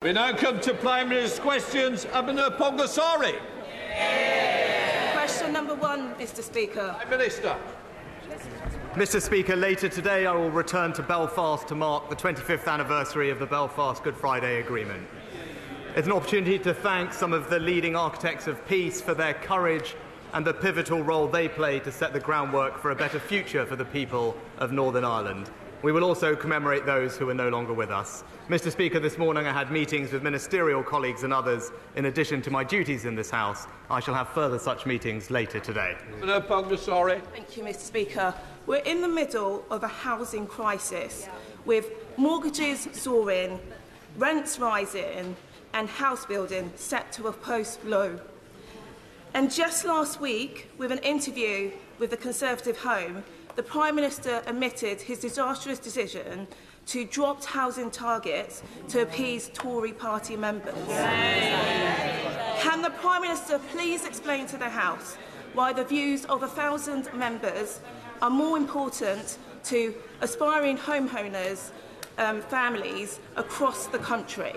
We now come to Prime Minister's questions. Abena Oppong-Asare. Question number one, Mr Speaker. Prime Minister. Mr Speaker, later today I will return to Belfast to mark the 25th anniversary of the Belfast Good Friday Agreement. It's an opportunity to thank some of the leading architects of peace for their courage and the pivotal role they played to set the groundwork for a better future for the people of Northern Ireland. We will also commemorate those who are no longer with us. Mr. Speaker, this morning I had meetings with ministerial colleagues and others in addition to my duties in this House. I shall have further such meetings later today. Abena Oppong-Asare. Thank you, Mr Speaker. We're in the middle of a housing crisis with mortgages soaring, rents rising, and house building set to a post low. And just last week, with an interview with the Conservative Home, the Prime Minister admitted his disastrous decision to drop housing targets to appease Tory party members. Can the Prime Minister please explain to the House why the views of a thousand members are more important to aspiring homeowners um, families across the country?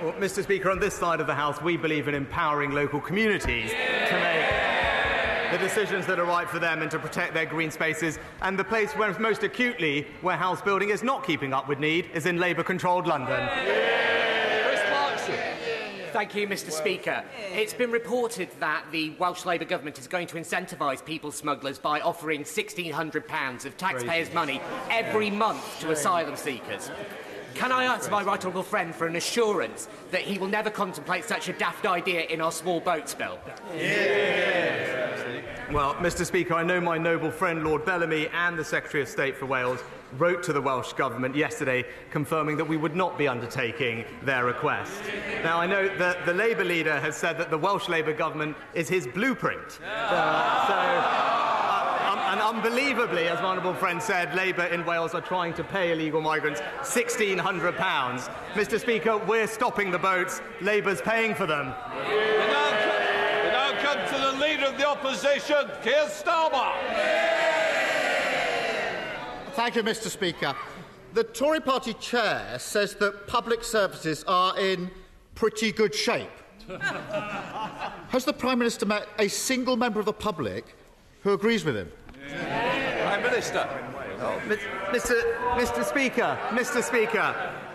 Well, Mr. Speaker, on this side of the House, we believe in empowering local communities make the decisions that are right for them and to protect their green spaces. And the place where most acutely where house building is not keeping up with need is in Labour controlled London. Chris Clarkson. Thank you, Mr Speaker. It's been reported that the Welsh Labour Government is going to incentivise people smugglers by offering £1,600 of taxpayers' money every month to asylum seekers. Can I ask my right honourable friend for an assurance that he will never contemplate such a daft idea in our small boats bill? Well, Mr. Speaker, I know my noble friend Lord Bellamy and the Secretary of State for Wales wrote to the Welsh Government yesterday confirming that we would not be undertaking their request. Now, I know that the Labour leader has said that the Welsh Labour Government is his blueprint. Uh, so, and unbelievably, as my honourable friend said, Labour in Wales are trying to pay illegal migrants £1,600. Mr. Speaker, we're stopping the boats. Labour's paying for them. We now, come, we now come to the Leader of the Opposition, Keir Starmer. Thank you, Mr. Speaker. The Tory party chair says that public services are in pretty good shape. Has the Prime Minister met a single member of the public who agrees with him? Prime Minister. Oh. Mr. Mr. Speaker, Mr. Speaker,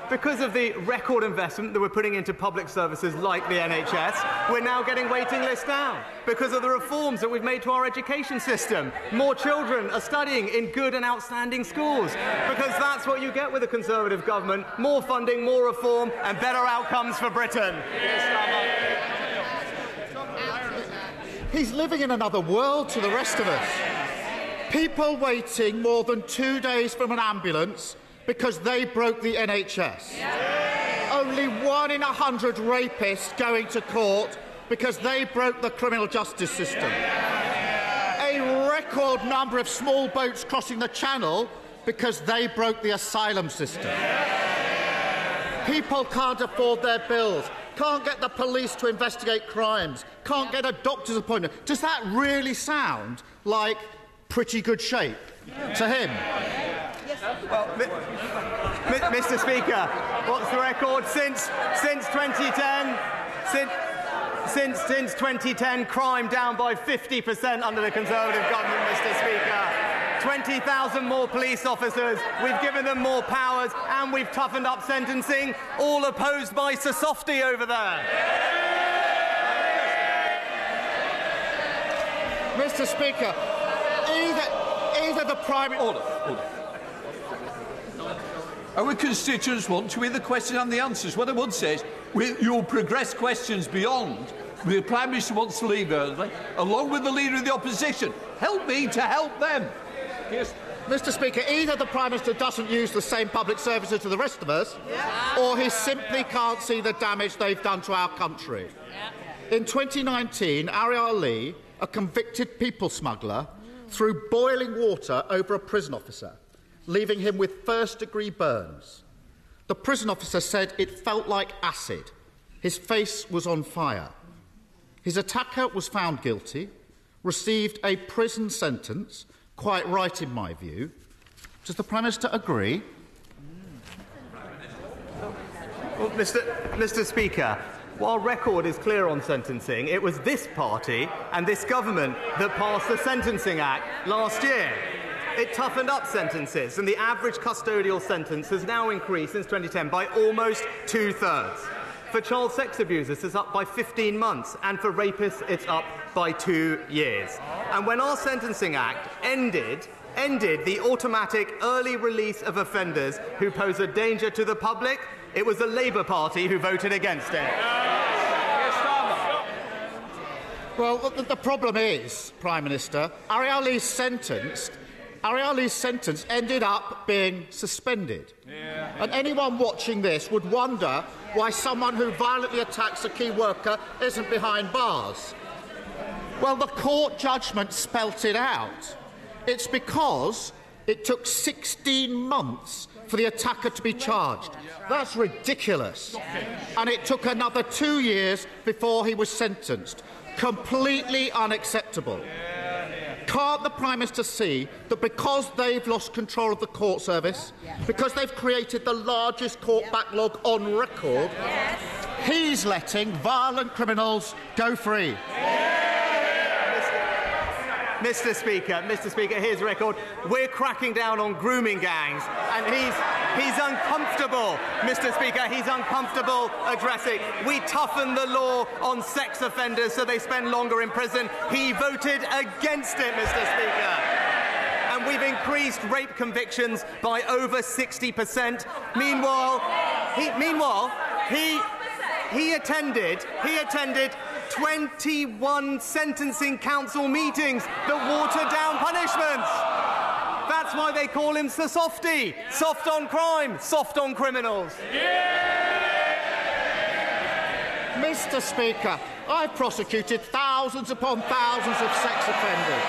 because of the record investment that we're putting into public services like the NHS, we're now getting waiting lists down. Because of the reforms that we've made to our education system, more children are studying in good and outstanding schools. Because that's what you get with a Conservative government more funding, more reform, and better outcomes for Britain. He's living in another world to the rest of us. People waiting more than two days from an ambulance because they broke the NHS. Only one in a hundred rapists going to court because they broke the criminal justice system. A record number of small boats crossing the channel because they broke the asylum system. People can't afford their bills, can't get the police to investigate crimes, can't get a doctor's appointment. Does that really sound like pretty good shape to him? Well, Mr. Speaker, what's the record since since 2010? Since since since 2010, crime down by 50% under the Conservative government, Mr. Speaker. 20,000 more police officers. We've given them more powers, and we've toughened up sentencing. All opposed by Sir Softy over there. Mr. Speaker, either, either the Prime Order, order. Our constituents want to hear the question and the answers. What I would say is, we, you'll progress questions beyond. The Prime Minister wants to leave early, along with the Leader of the Opposition. Help me to help them. Yes. Mr. Speaker, either the Prime Minister doesn't use the same public services to the rest of us, or he simply can't see the damage they've done to our country. In 2019, Ariel Lee, a convicted people smuggler, threw boiling water over a prison officer, leaving him with first degree burns. The prison officer said it felt like acid. His face was on fire. His attacker was found guilty, received a prison sentence, quite right in my view. Does the Prime Minister agree? Well, Mr. Mr. Speaker, while record is clear on sentencing, it was this party and this government that passed the Sentencing Act last year. It toughened up sentences, and the average custodial sentence has now increased since 2010 by almost two thirds. For child sex abusers, it's up by 15 months, and for rapists, it's up by two years. And when our Sentencing Act ended, ended the automatic early release of offenders who pose a danger to the public, it was the Labour Party who voted against it. Well, the, the problem is, Prime Minister, Ariali's sentenced Ariali's sentence ended up being suspended. Yeah. And anyone watching this would wonder why someone who violently attacks a key worker isn't behind bars. Well, the court judgment spelt it out. It's because it took 16 months for the attacker to be charged. That's ridiculous. And it took another two years before he was sentenced. Completely unacceptable. Can't the Prime Minister see that because they've lost control of the court service, because they've created the largest court backlog on record, he's letting violent criminals go free? Mr. Speaker, Mr. Speaker, here's a record. We're cracking down on grooming gangs, and he's he's uncomfortable, Mr. Speaker. He's uncomfortable addressing. We toughen the law on sex offenders so they spend longer in prison. He voted against it, Mr. Speaker. And we've increased rape convictions by over 60%. Meanwhile, he, meanwhile, he he attended he attended 21 sentencing council meetings that watered down punishments. That's why they call him Sir Softy. Soft on crime, soft on criminals. Mr. Speaker, I've prosecuted thousands upon thousands of sex offenders.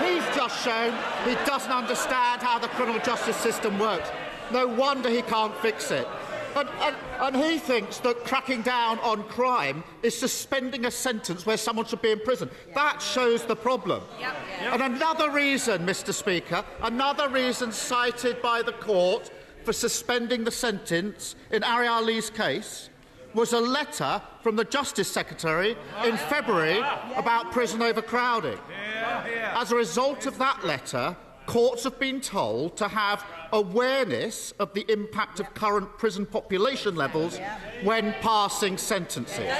He's just shown he doesn't understand how the criminal justice system works. No wonder he can't fix it. And, and, and, he thinks that cracking down on crime is suspending a sentence where someone should be in prison. That shows the problem. Yep. Yep. And another reason, Mr. Speaker, another reason cited by the court for suspending the sentence in Ariel Lee's case was a letter from the Justice Secretary in February about prison overcrowding. As a result of that letter, courts have been told to have awareness of the impact of current prison population levels when passing sentences.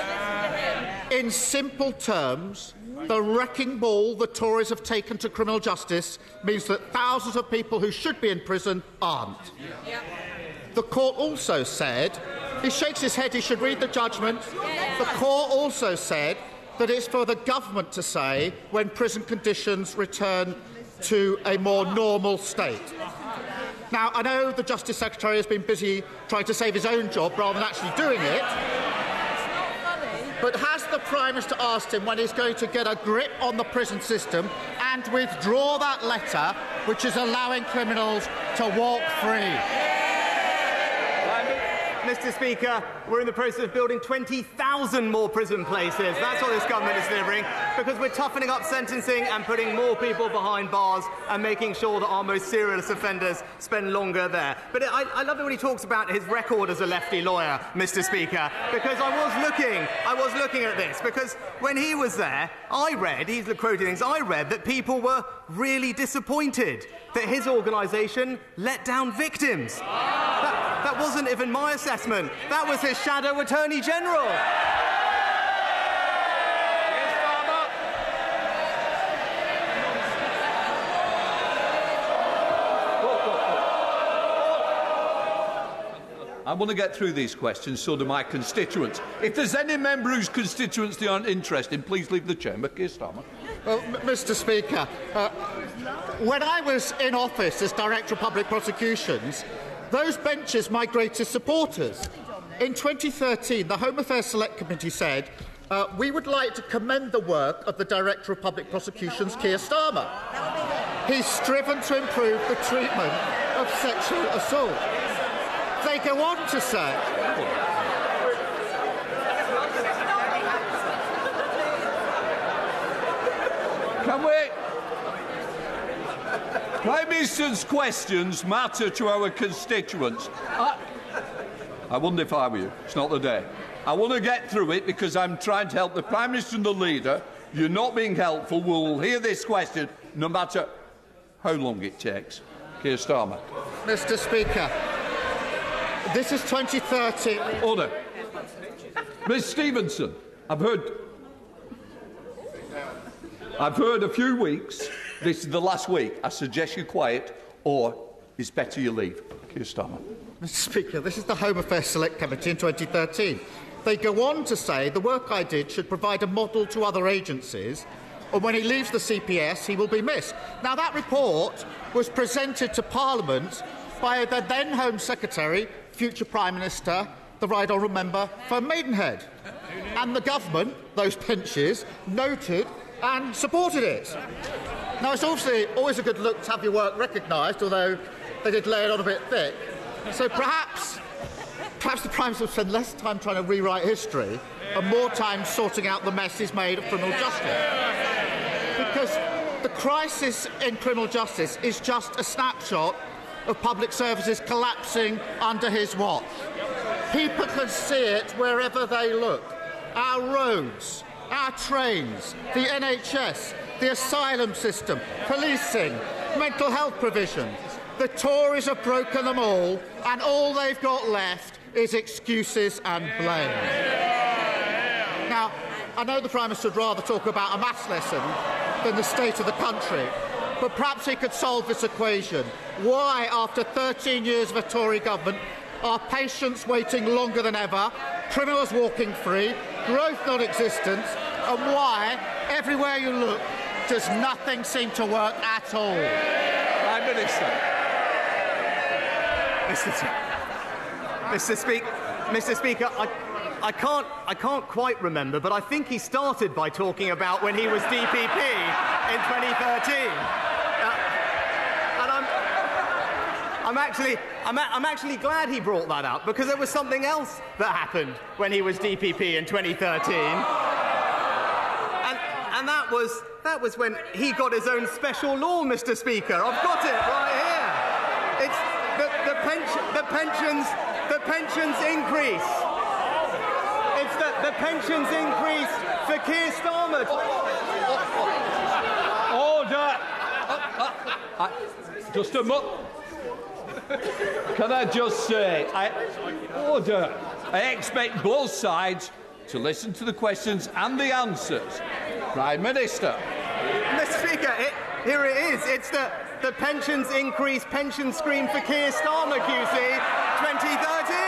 In simple terms, the wrecking ball the Tories have taken to criminal justice means that thousands of people who should be in prison aren't. The court also said, he shakes his head, he should read the judgment. The court also said that it's for the government to say when prison conditions return to a more normal state. Now, I know the Justice Secretary has been busy trying to save his own job rather than actually doing it. But has the Prime Minister asked him when he's going to get a grip on the prison system and withdraw that letter which is allowing criminals to walk free? Mr. Speaker, we're in the process of building 20,000 more prison places. That's what this government is delivering, because we're toughening up sentencing and putting more people behind bars and making sure that our most serious offenders spend longer there. But I, I love it when he talks about his record as a lefty lawyer, Mr. Speaker, because I was looking, I was looking at this, because when he was there, I read, he's quoting things, I read that people were really disappointed that his organisation let down victims. That, that wasn't even my assessment. That was his shadow attorney general. I want to get through these questions, so do my constituents. If there's any member whose constituents they aren't interested in, please leave the chamber. Keir Starmer. Well, Mr. Speaker, uh, when I was in office as Director of Public Prosecutions, those benches my greatest supporters. In 2013, the Home Affairs Select Committee said, uh, we would like to commend the work of the Director of Public Prosecutions, Keir Starmer. He's striven to improve the treatment of sexual assault. They go on to say, Can we? Prime Minister's questions matter to our constituents. Uh, I, I wouldn't if I were you. It's not the day. I want to get through it because I'm trying to help the Prime Minister and the leader. You're not being helpful. We'll hear this question no matter how long it takes. Keir Starmer. Mr. Speaker, this is 2030. Order. Ms Stevenson, I've heard. I've heard a few weeks. This is the last week. I suggest you quiet, or it's better you leave. Keir Starmer. Mr. Speaker, this is the Home Affairs Select Committee in 2013. They go on to say the work I did should provide a model to other agencies, and when he leaves the CPS, he will be missed. Now, that report was presented to Parliament by the then Home Secretary, future Prime Minister, the Right Honourable Member for Maidenhead. And the government, those pinches, noted and supported it. Now, it's obviously always a good look to have your work recognised, although they did lay it on a bit thick. So perhaps, perhaps the Prime Minister spend less time trying to rewrite history and more time sorting out the mess he's made of criminal justice. Because the crisis in criminal justice is just a snapshot of public services collapsing under his watch. People can see it wherever they look. Our roads, our trains, the NHS, the asylum system, policing, mental health provision. The Tories have broken them all, and all they've got left is excuses and blame. Now, I know the Prime Minister would rather talk about a maths lesson than the state of the country, but perhaps he could solve this equation. Why, after 13 years of a Tory government, are patients waiting longer than ever, criminals walking free, growth non existent, and why, everywhere you look, does nothing seem to work at all? Prime Minister. Mr. Mr. Speaker, Mr. Speaker, I, I can't, I can't quite remember, but I think he started by talking about when he was DPP in 2013. Uh, and I'm, I'm actually, I'm, a, I'm actually glad he brought that up because there was something else that happened when he was DPP in 2013. And, and that was, that was when he got his own special law, Mr. Speaker. I've got it right here. It's the, the, pension, the pensions, the pensions increase. It's the, the pensions increase for Keir Starmer. Order. I, just a mo- Can I just say, I, order. I expect both sides to listen to the questions and the answers. Prime Minister. Mr. Speaker, it, here it is. It's the, the pensions increase pension scheme for Keir Starmer, QC, 2013.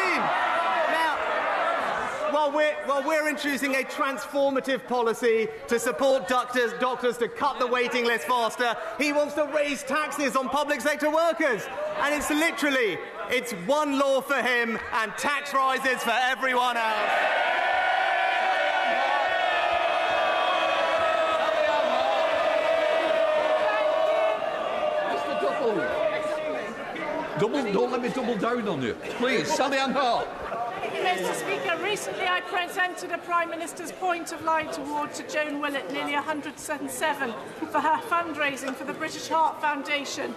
While we're, we're introducing a transformative policy to support doctors, doctors to cut the waiting list faster, he wants to raise taxes on public sector workers. And it's literally, it's one law for him and tax rises for everyone else. Mr. Double, don't let me double down on you. Please, Sally Ann Hart. Mr Speaker, recently I presented a Prime Minister's Point of Light Award to Joan Willett, nearly 107, for her fundraising for the British Heart Foundation.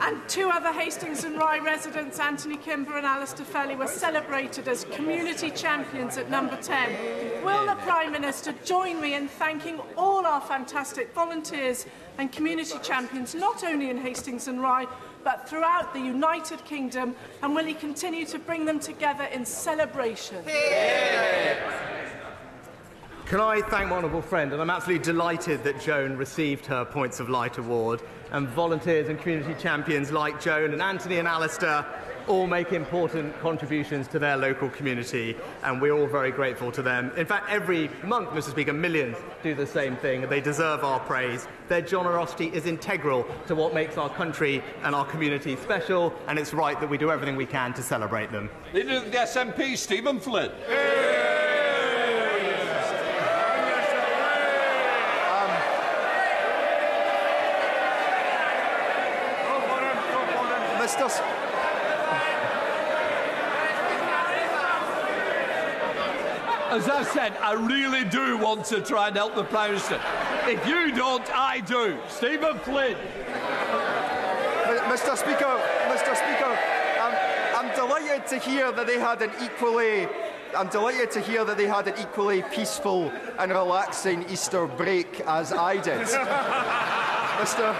And two other Hastings and Rye residents, Anthony Kimber and Alistair Felly, were celebrated as community champions at number 10. Will the Prime Minister join me in thanking all our fantastic volunteers and community champions, not only in Hastings and Rye, but throughout the United Kingdom, and will he continue to bring them together in celebration? Can I thank my honourable friend? And I'm absolutely delighted that Joan received her Points of Light award. And volunteers and community champions like Joan and Anthony and Alistair all make important contributions to their local community, and we're all very grateful to them. In fact, every month, Mr. Speaker, millions do the same thing, and they deserve our praise. Their generosity is integral to what makes our country and our community special, and it's right that we do everything we can to celebrate them. Leader of the SNP, Stephen Flynn. Mr. As I said, I really do want to try and help the Prime Minister. If you don't, I do. Stephen Flynn. Mr. Speaker, Mr. Speaker, um, I'm delighted to hear that they had an equally I'm delighted to hear that they had an equally peaceful and relaxing Easter break as I did. Mr.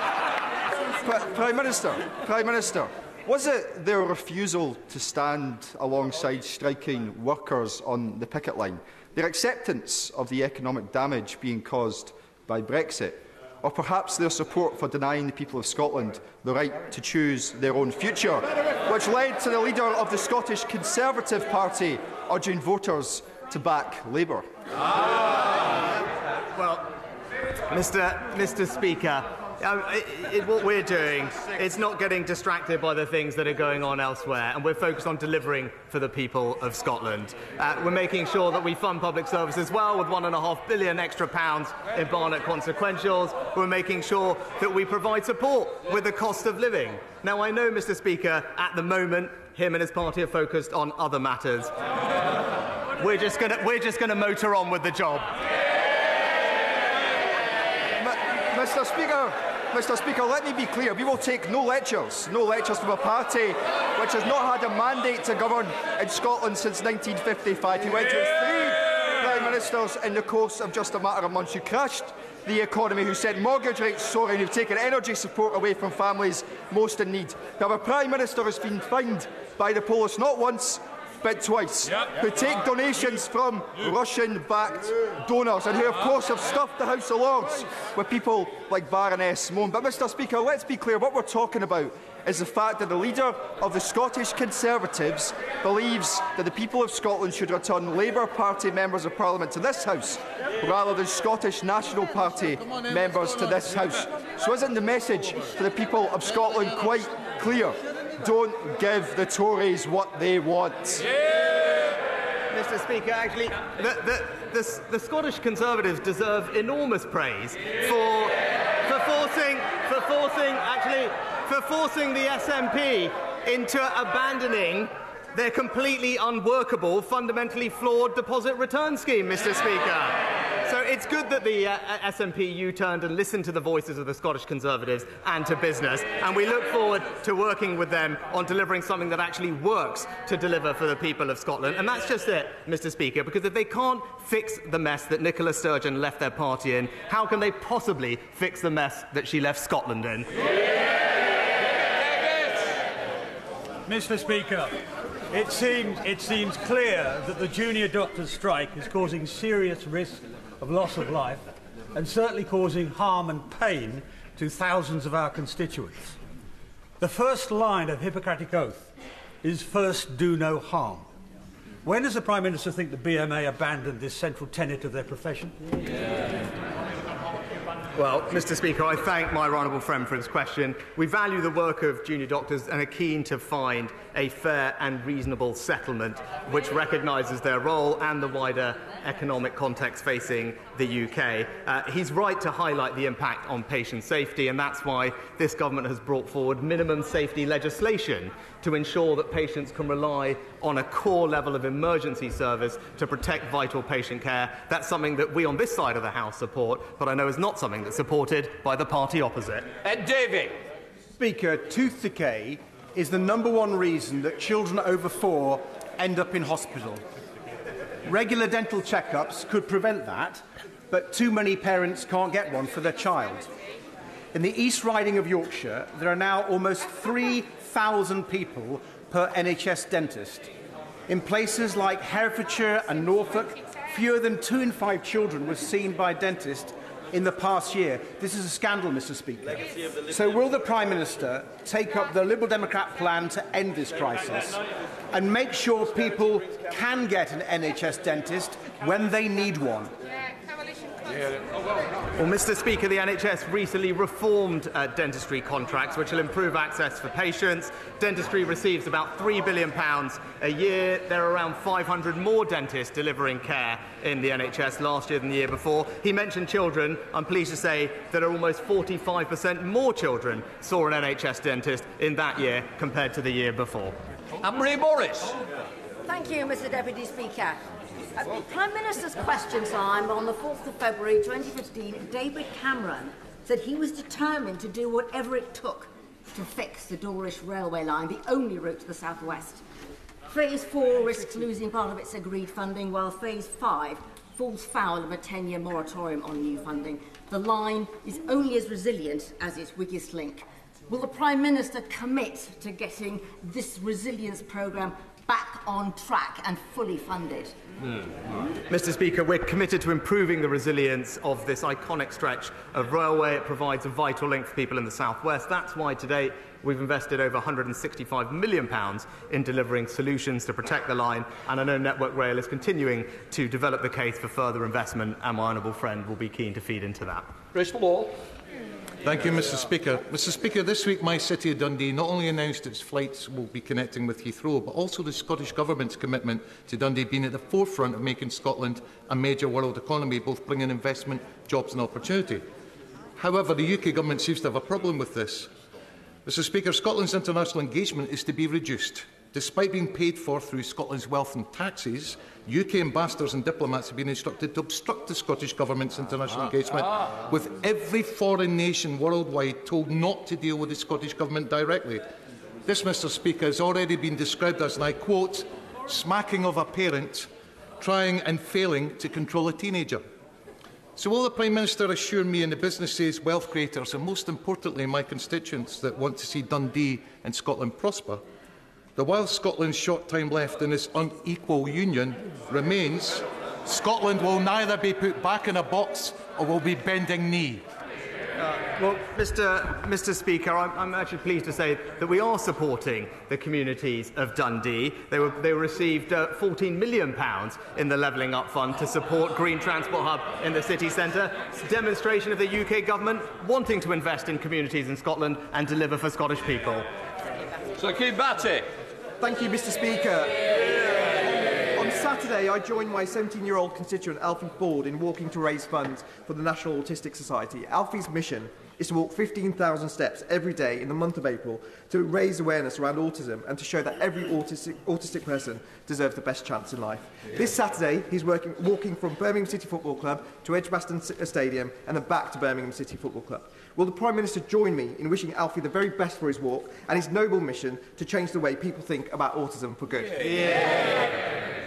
P- Prime Minister, Prime Minister, Was it their refusal to stand alongside striking workers on the picket line, their acceptance of the economic damage being caused by Brexit, or perhaps their support for denying the people of Scotland the right to choose their own future, which led to the leader of the Scottish Conservative Party urging voters to back Labour? Ah. Well, Mr. Mr. Speaker, it, it, what we're doing is not getting distracted by the things that are going on elsewhere, and we're focused on delivering for the people of Scotland. Uh, we're making sure that we fund public service as well with one and a half billion extra pounds in Barnett consequentials. We're making sure that we provide support with the cost of living. Now, I know, Mr. Speaker, at the moment, him and his party are focused on other matters. We're just going we're just to motor on with the job. Mr. Speaker, Mr. Speaker, let me be clear. We will take no lectures, no lectures from a party which has not had a mandate to govern in Scotland since 1955. You went through three prime ministers in the course of just a matter of months. You crashed the economy, who sent mortgage rates soaring, who've taken energy support away from families most in need. Now, our Prime Minister has been fined by the police not once, but twice, yep. who take donations from Russian-backed donors and who, of course, have stuffed the House of Lords with people like Baroness Mone. But, Mr Speaker, let's be clear, what we're talking about is the fact that the leader of the Scottish Conservatives believes that the people of Scotland should return Labour Party members of Parliament to this House rather than Scottish National Party members to this House. So isn't the message to the people of Scotland quite clear? Don't give the Tories what they want. Yeah. Mr Speaker, actually, the, the, the, the, Scottish Conservatives deserve enormous praise for, for, forcing, for forcing, actually, for forcing the SNP into abandoning their completely unworkable, fundamentally flawed deposit return scheme, Mr Speaker. So it's good that the uh, SNP U-turned and listened to the voices of the Scottish Conservatives and to business, and we look forward to working with them on delivering something that actually works to deliver for the people of Scotland. And that's just it, Mr Speaker, because if they can't fix the mess that Nicola Sturgeon left their party in, how can they possibly fix the mess that she left Scotland in? Mr Speaker, it seems, it seems clear that the junior doctors' strike is causing serious risk of loss of life and certainly causing harm and pain to thousands of our constituents. The first line of Hippocratic Oath is first do no harm. When does the Prime Minister think the BMA abandoned this central tenet of their profession? Yeah. Well, Mr. Speaker, I thank my honourable friend for his question. We value the work of junior doctors and are keen to find a fair and reasonable settlement which recognises their role and the wider economic context facing the UK. Uh, he's right to highlight the impact on patient safety, and that's why this government has brought forward minimum safety legislation to ensure that patients can rely on a core level of emergency service to protect vital patient care. That's something that we on this side of the House support, but I know is not something that's supported by the party opposite. Ed Davey. Speaker, tooth decay is the number one reason that children over four end up in hospital. Regular dental checkups could prevent that, but too many parents can't get one for their child. In the East Riding of Yorkshire, there are now almost 3,000 people per NHS dentist. In places like Herefordshire and Norfolk, fewer than two in five children were seen by a dentist in the past year. This is a scandal, Mr Speaker. So will the Prime Minister take up the Liberal Democrat plan to end this crisis and make sure people can get an NHS dentist when they need one? Well, Mr. Speaker, the NHS recently reformed uh, dentistry contracts, which will improve access for patients. Dentistry receives about £3 billion a year. There are around 500 more dentists delivering care in the NHS last year than the year before. He mentioned children. I'm pleased to say that almost 45% more children saw an NHS dentist in that year compared to the year before. Anne-Marie Morris. Thank you, Mr Deputy Speaker. Uh, the Prime Minister's question time on the 4th of February 2015, David Cameron said he was determined to do whatever it took to fix the Dawlish railway line, the only route to the southwest. Phase 4 risks losing part of its agreed funding, while Phase 5 falls foul of a 10-year moratorium on new funding. The line is only as resilient as its weakest link. Will the Prime Minister commit to getting this resilience programme back on track and fully funded. Mm. Mr Speaker, we're committed to improving the resilience of this iconic stretch of railway. It provides a vital link for people in the southwest. That's why today we've invested over £165 million in delivering solutions to protect the line, and I know Network Rail is continuing to develop the case for further investment, and my honourable friend will be keen to feed into that. Grace Law. Thank you, Mr Speaker. Mr Speaker, this week my city of Dundee not only announced its flights will be connecting with Heathrow, but also the Scottish Government's commitment to Dundee being at the forefront of making Scotland a major world economy, both bringing investment, jobs and opportunity. However, the UK Government seems to have a problem with this. Mr Speaker, Scotland's international engagement is to be reduced. Despite being paid for through Scotland's wealth and taxes, UK ambassadors and diplomats have been instructed to obstruct the Scottish Government's international ah, engagement, ah. with every foreign nation worldwide told not to deal with the Scottish Government directly. This, Mr Speaker, has already been described as, and I quote, smacking of a parent trying and failing to control a teenager. So will the Prime Minister assure me and the businesses, wealth creators and most importantly my constituents that want to see Dundee and Scotland prosper that while Scotland's short time left in this unequal union remains, Scotland will neither be put back in a box or will be bending knee. Uh, well, Mr. Mr. Speaker, I'm, I'm, actually pleased to say that we are supporting the communities of Dundee. They, were, they received uh, £14 million in the Levelling Up Fund to support Green Transport Hub in the city centre. It's a demonstration of the UK government wanting to invest in communities in Scotland and deliver for Scottish people. So, Saqib Bhatti. Thank you, Mr Speaker. On Saturday, I joined my 17-year-old constituent, Alfie Ford, in walking to raise funds for the National Autistic Society. Alfie's mission is to walk 15,000 steps every day in the month of April to raise awareness around autism and to show that every autistic, autistic person deserves the best chance in life. Yeah. This Saturday, he's working, walking from Birmingham City Football Club to Edgbaston Stadium and then back to Birmingham City Football Club. Will the Prime Minister join me in wishing Alfie the very best for his walk and his noble mission to change the way people think about autism for good? Yeah. yeah.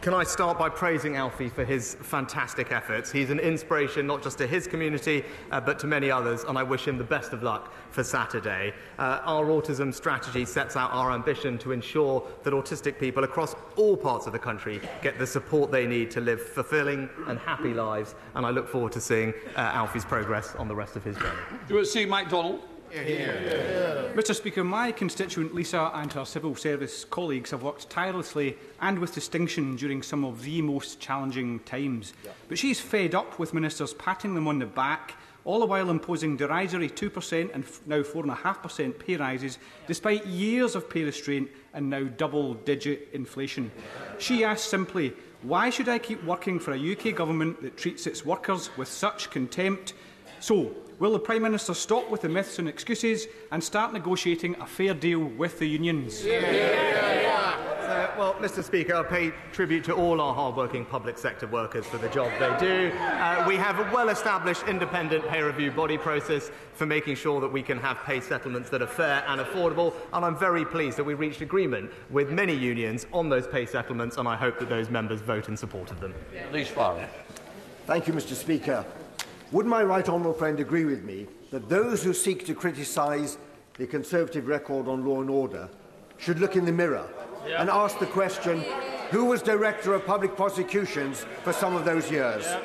Can I start by praising Alfie for his fantastic efforts? He's an inspiration not just to his community, uh, but to many others, and I wish him the best of luck for Saturday. Uh, our autism strategy sets out our ambition to ensure that autistic people across all parts of the country get the support they need to live fulfilling and happy lives, and I look forward to seeing uh, Alfie's progress on the rest of his journey. Do you want to see Mike Donald? Here, here. Mr Speaker, my constituent Lisa and her civil service colleagues have worked tirelessly and with distinction during some of the most challenging times. Yeah. But she's fed up with ministers patting them on the back all the while imposing derisory 2% and now 4.5% pay rises, despite years of pay restraint and now double-digit inflation. She asked simply, why should I keep working for a UK government that treats its workers with such contempt? So, Will the Prime Minister stop with the myths and excuses and start negotiating a fair deal with the unions? Yeah. Yeah. Yeah. Uh, well, Mr Speaker, I pay tribute to all our hard-working public sector workers for the job they do. Uh, we have a well-established independent pay review body process for making sure that we can have pay settlements that are fair and affordable, and I'm very pleased that we reached agreement with many unions on those pay settlements, and I hope that those members vote in support of them. Thank you, Mr Speaker. Would my right honourable friend agree with me that those who seek to criticise the Conservative record on law and order should look in the mirror yeah. and ask the question, who was Director of Public Prosecutions for some of those years? Yeah.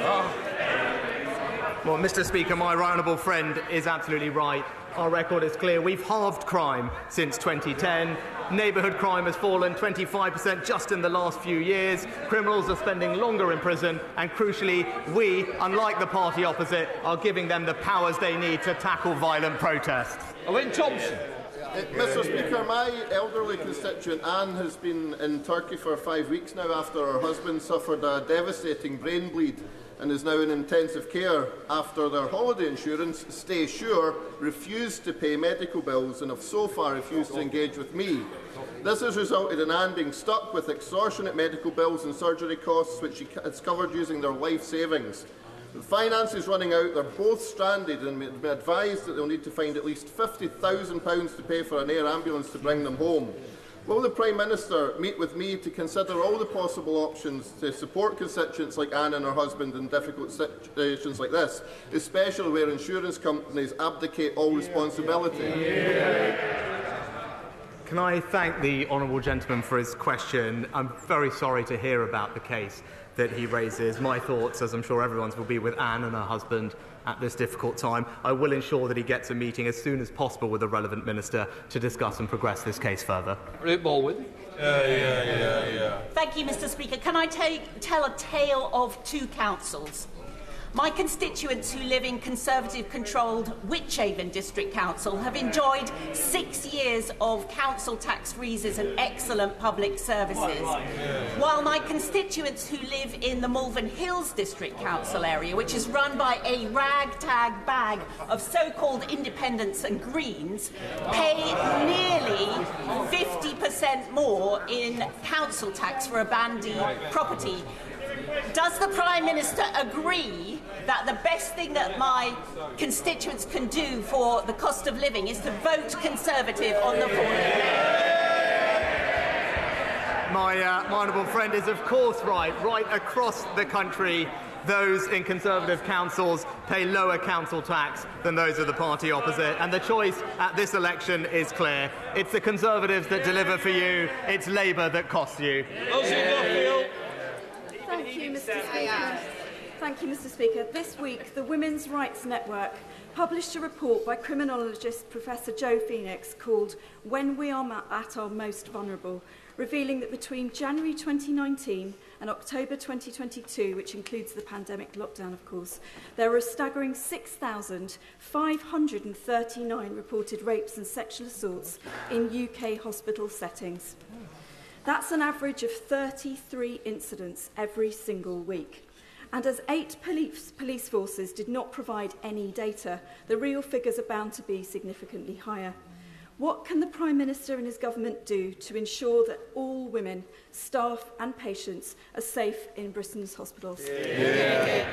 Oh. Well, Mr Speaker, my right honourable friend is absolutely right. Our record is clear. We've halved crime since 2010. Neighbourhood crime has fallen 25% just in the last few years. Criminals are spending longer in prison. And crucially, we, unlike the party opposite, are giving them the powers they need to tackle violent protests. Owen Thompson. Uh, Mr Speaker, my elderly constituent Anne has been in Turkey for five weeks now after her husband suffered a devastating brain bleed and is now in intensive care after their holiday insurance, Stay Sure, refused to pay medical bills and have so far refused to engage with me. This has resulted in Anne being stuck with extortionate medical bills and surgery costs which she has covered using their life savings. The finance is running out, they're both stranded and have been advised that they'll need to find at least £50,000 to pay for an air ambulance to bring them home. Will the Prime Minister meet with me to consider all the possible options to support constituents like Anne and her husband in difficult situations like this, especially where insurance companies abdicate all responsibility? Can I thank the Honourable Gentleman for his question? I'm very sorry to hear about the case that he raises. My thoughts, as I'm sure everyone's, will be with Anne and her husband at this difficult time. I will ensure that he gets a meeting as soon as possible with the relevant minister to discuss and progress this case further. Rick Baldwin. Yeah, yeah, yeah, yeah. Thank you, Mr. Speaker. Can I take, tell a tale of two councils? My constituents who live in Conservative controlled Wychavon District Council have enjoyed six years of council tax freezes and excellent public services. While my constituents who live in the Malvern Hills District Council area, which is run by a ragtag bag of so called independents and Greens, pay nearly 50% more in council tax for a Band D property does the Prime Minister agree that the best thing that my constituents can do for the cost of living is to vote Conservative on the My, uh, my honourable friend is, of course, right. Right across the country, those in Conservative councils pay lower council tax than those of the party opposite. And the choice at this election is clear. It's the Conservatives that deliver for you, it's Labour that costs you. Thank you, Mr. Speaker. Thank you, Mr Speaker. This week, the Women's Rights Network published a report by criminologist Professor Joe Phoenix called When We Are At Our Most Vulnerable, revealing that between January 2019 and October 2022, which includes the pandemic lockdown, of course, there were a staggering 6,539 reported rapes and sexual assaults in UK hospital settings. That's an average of 33 incidents every single week. And as eight police, police forces did not provide any data, the real figures are bound to be significantly higher. What can the Prime Minister and his government do to ensure that all women, staff and patients are safe in Britain's hospitals? Yeah.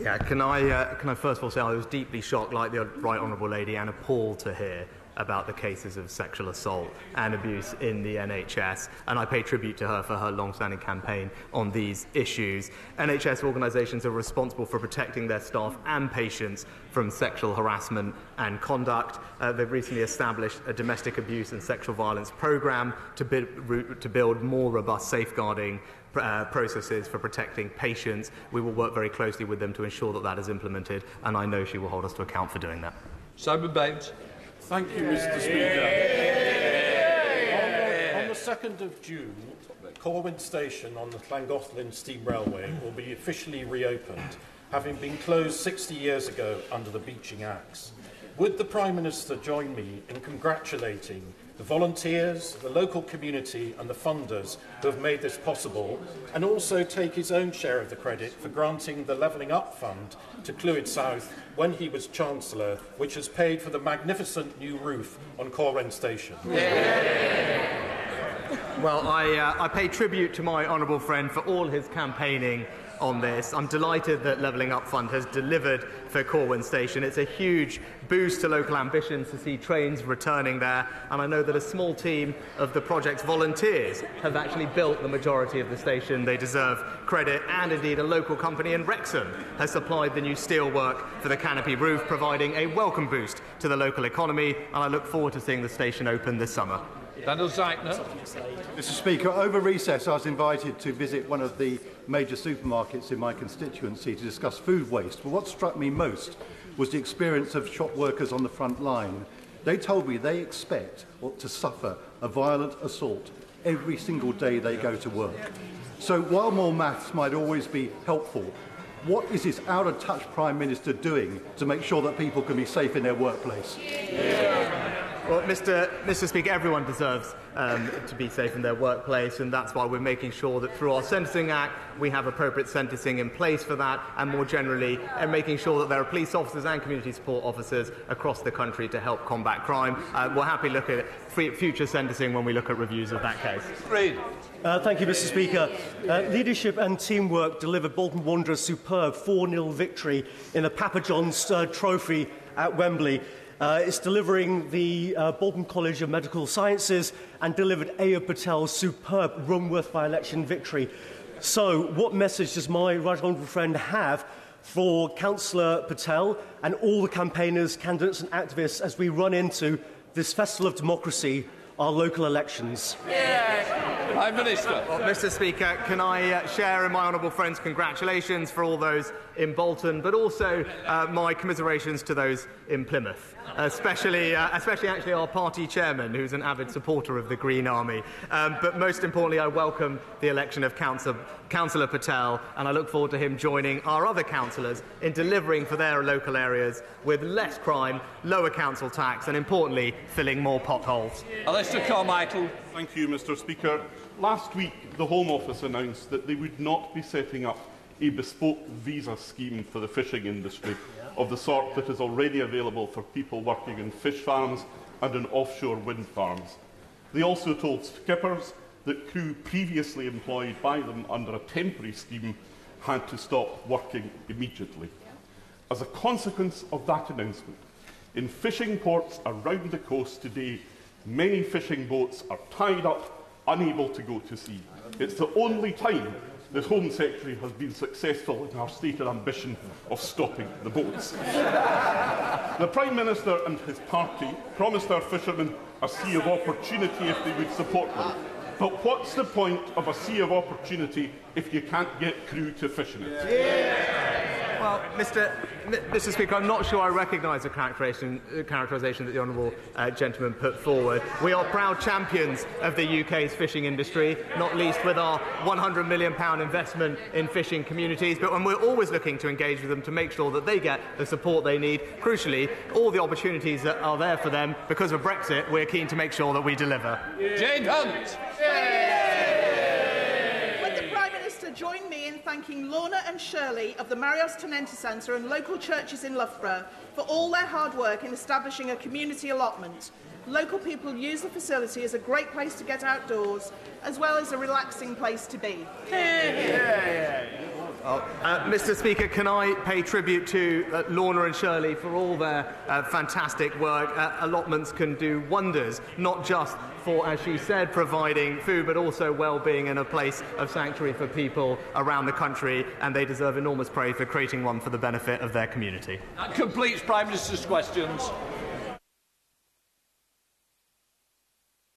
Yeah, can I, uh, can I first of all say I was deeply shocked, like the Right Honourable Lady, and appalled to hear about the cases of sexual assault and abuse in the NHS. And I pay tribute to her for her long standing campaign on these issues. NHS organisations are responsible for protecting their staff and patients from sexual harassment and conduct. Uh, they've recently established a domestic abuse and sexual violence programme to, bi- to build more robust safeguarding uh, processes for protecting patients. We will work very closely with them to ensure that that is implemented, and I know she will hold us to account for doing that. Simon Bates. Thank you, Mr Speaker. On the, 2nd of June, Corwin Station on the Llangollen Steam Railway will be officially reopened, having been closed 60 years ago under the Beeching Acts. Would the Prime Minister join me in congratulating the volunteers, the local community and the funders who have made this possible, and also take his own share of the credit for granting the Levelling Up Fund to Clwyd South when he was Chancellor, which has paid for the magnificent new roof on Corwen Station. Yeah. Well, I, uh, I pay tribute to my honourable friend for all his campaigning on this. I'm delighted that Levelling Up Fund has delivered for Corwen Station. It's a huge boost to local ambitions to see trains returning there, and I know that a small team of the project's volunteers have actually built the majority of the station. They deserve credit, and indeed a local company in Wrexham has supplied the new steelwork for the canopy roof, providing a welcome boost to the local economy, and I look forward to seeing the station open this summer. Daniel Zeichner. Mr Speaker, over recess I was invited to visit one of the major supermarkets in my constituency to discuss food waste. But what struck me most was the experience of shop workers on the front line. They told me they expect to suffer a violent assault every single day they go to work. So while more maths might always be helpful, what is this out of touch Prime Minister doing to make sure that people can be safe in their workplace? Yeah. Well, Mr. Mr. Speaker, everyone deserves um, to be safe in their workplace, and that's why we're making sure that through our Sentencing Act, we have appropriate sentencing in place for that, and more generally, and making sure that there are police officers and community support officers across the country to help combat crime. Uh, we'll happily look at future sentencing when we look at reviews of that case. Reid. Uh, thank you, Mr. Speaker. Uh, leadership and teamwork delivered Bolton Wanderers' superb 4 0 victory in the Papa John's uh, Trophy at Wembley. Uh, it's delivering the uh, Bolton College of Medical Sciences and delivered Aya Patel's superb Runworth by-election victory. So what message does my right honourable friend have for Councillor Patel and all the campaigners, candidates and activists as we run into this festival of democracy, our local elections? Yeah. Prime Minister. Well, Mr Speaker, can I uh, share in my honourable friend's congratulations for all those in Bolton, but also uh, my commiserations to those in Plymouth. Especially, uh, especially actually our party chairman, who's an avid supporter of the Green Army. Um, but most importantly, I welcome the election of Councillor, Councillor Patel, and I look forward to him joining our other councillors in delivering for their local areas with less crime, lower council tax, and importantly, filling more potholes. Alistair Carmichael. Thank you, Mr. Speaker. Last week, the Home Office announced that they would not be setting up a bespoke visa scheme for the fishing industry of the sort that is already available for people working in fish farms and in offshore wind farms. They also told skippers that crew previously employed by them under a temporary scheme had to stop working immediately. As a consequence of that announcement, in fishing ports around the coast today, many fishing boats are tied up, unable to go to sea. It's the only time the Home Secretary has been successful in our stated ambition of stopping the boats. the Prime Minister and his party promised our fishermen a sea of opportunity if they would support them. But what's the point of a sea of opportunity if you can't get crew to fish in it? Yeah. Well, Mr. Mr. Speaker, I'm not sure I recognise the characterisation, characterisation that the honourable uh, gentleman put forward. We are proud champions of the UK's fishing industry, not least with our £100 million investment in fishing communities, but when we're always looking to engage with them to make sure that they get the support they need. Crucially, all the opportunities that are there for them because of Brexit, we're keen to make sure that we deliver. Jane Hunt. Would the Prime Minister join me begin thanking Lorna and Shirley of the Marios Tenente Centre and local churches in Loughborough for all their hard work in establishing a community allotment. Local people use the facility as a great place to get outdoors, as well as a relaxing place to be. Yeah, yeah, yeah. Uh, Mr. Speaker, can I pay tribute to uh, Lorna and Shirley for all their uh, fantastic work? Uh, allotments can do wonders, not just for, as she said, providing food, but also well-being and a place of sanctuary for people around the country, and they deserve enormous praise for creating one for the benefit of their community. That completes Prime Minister's questions.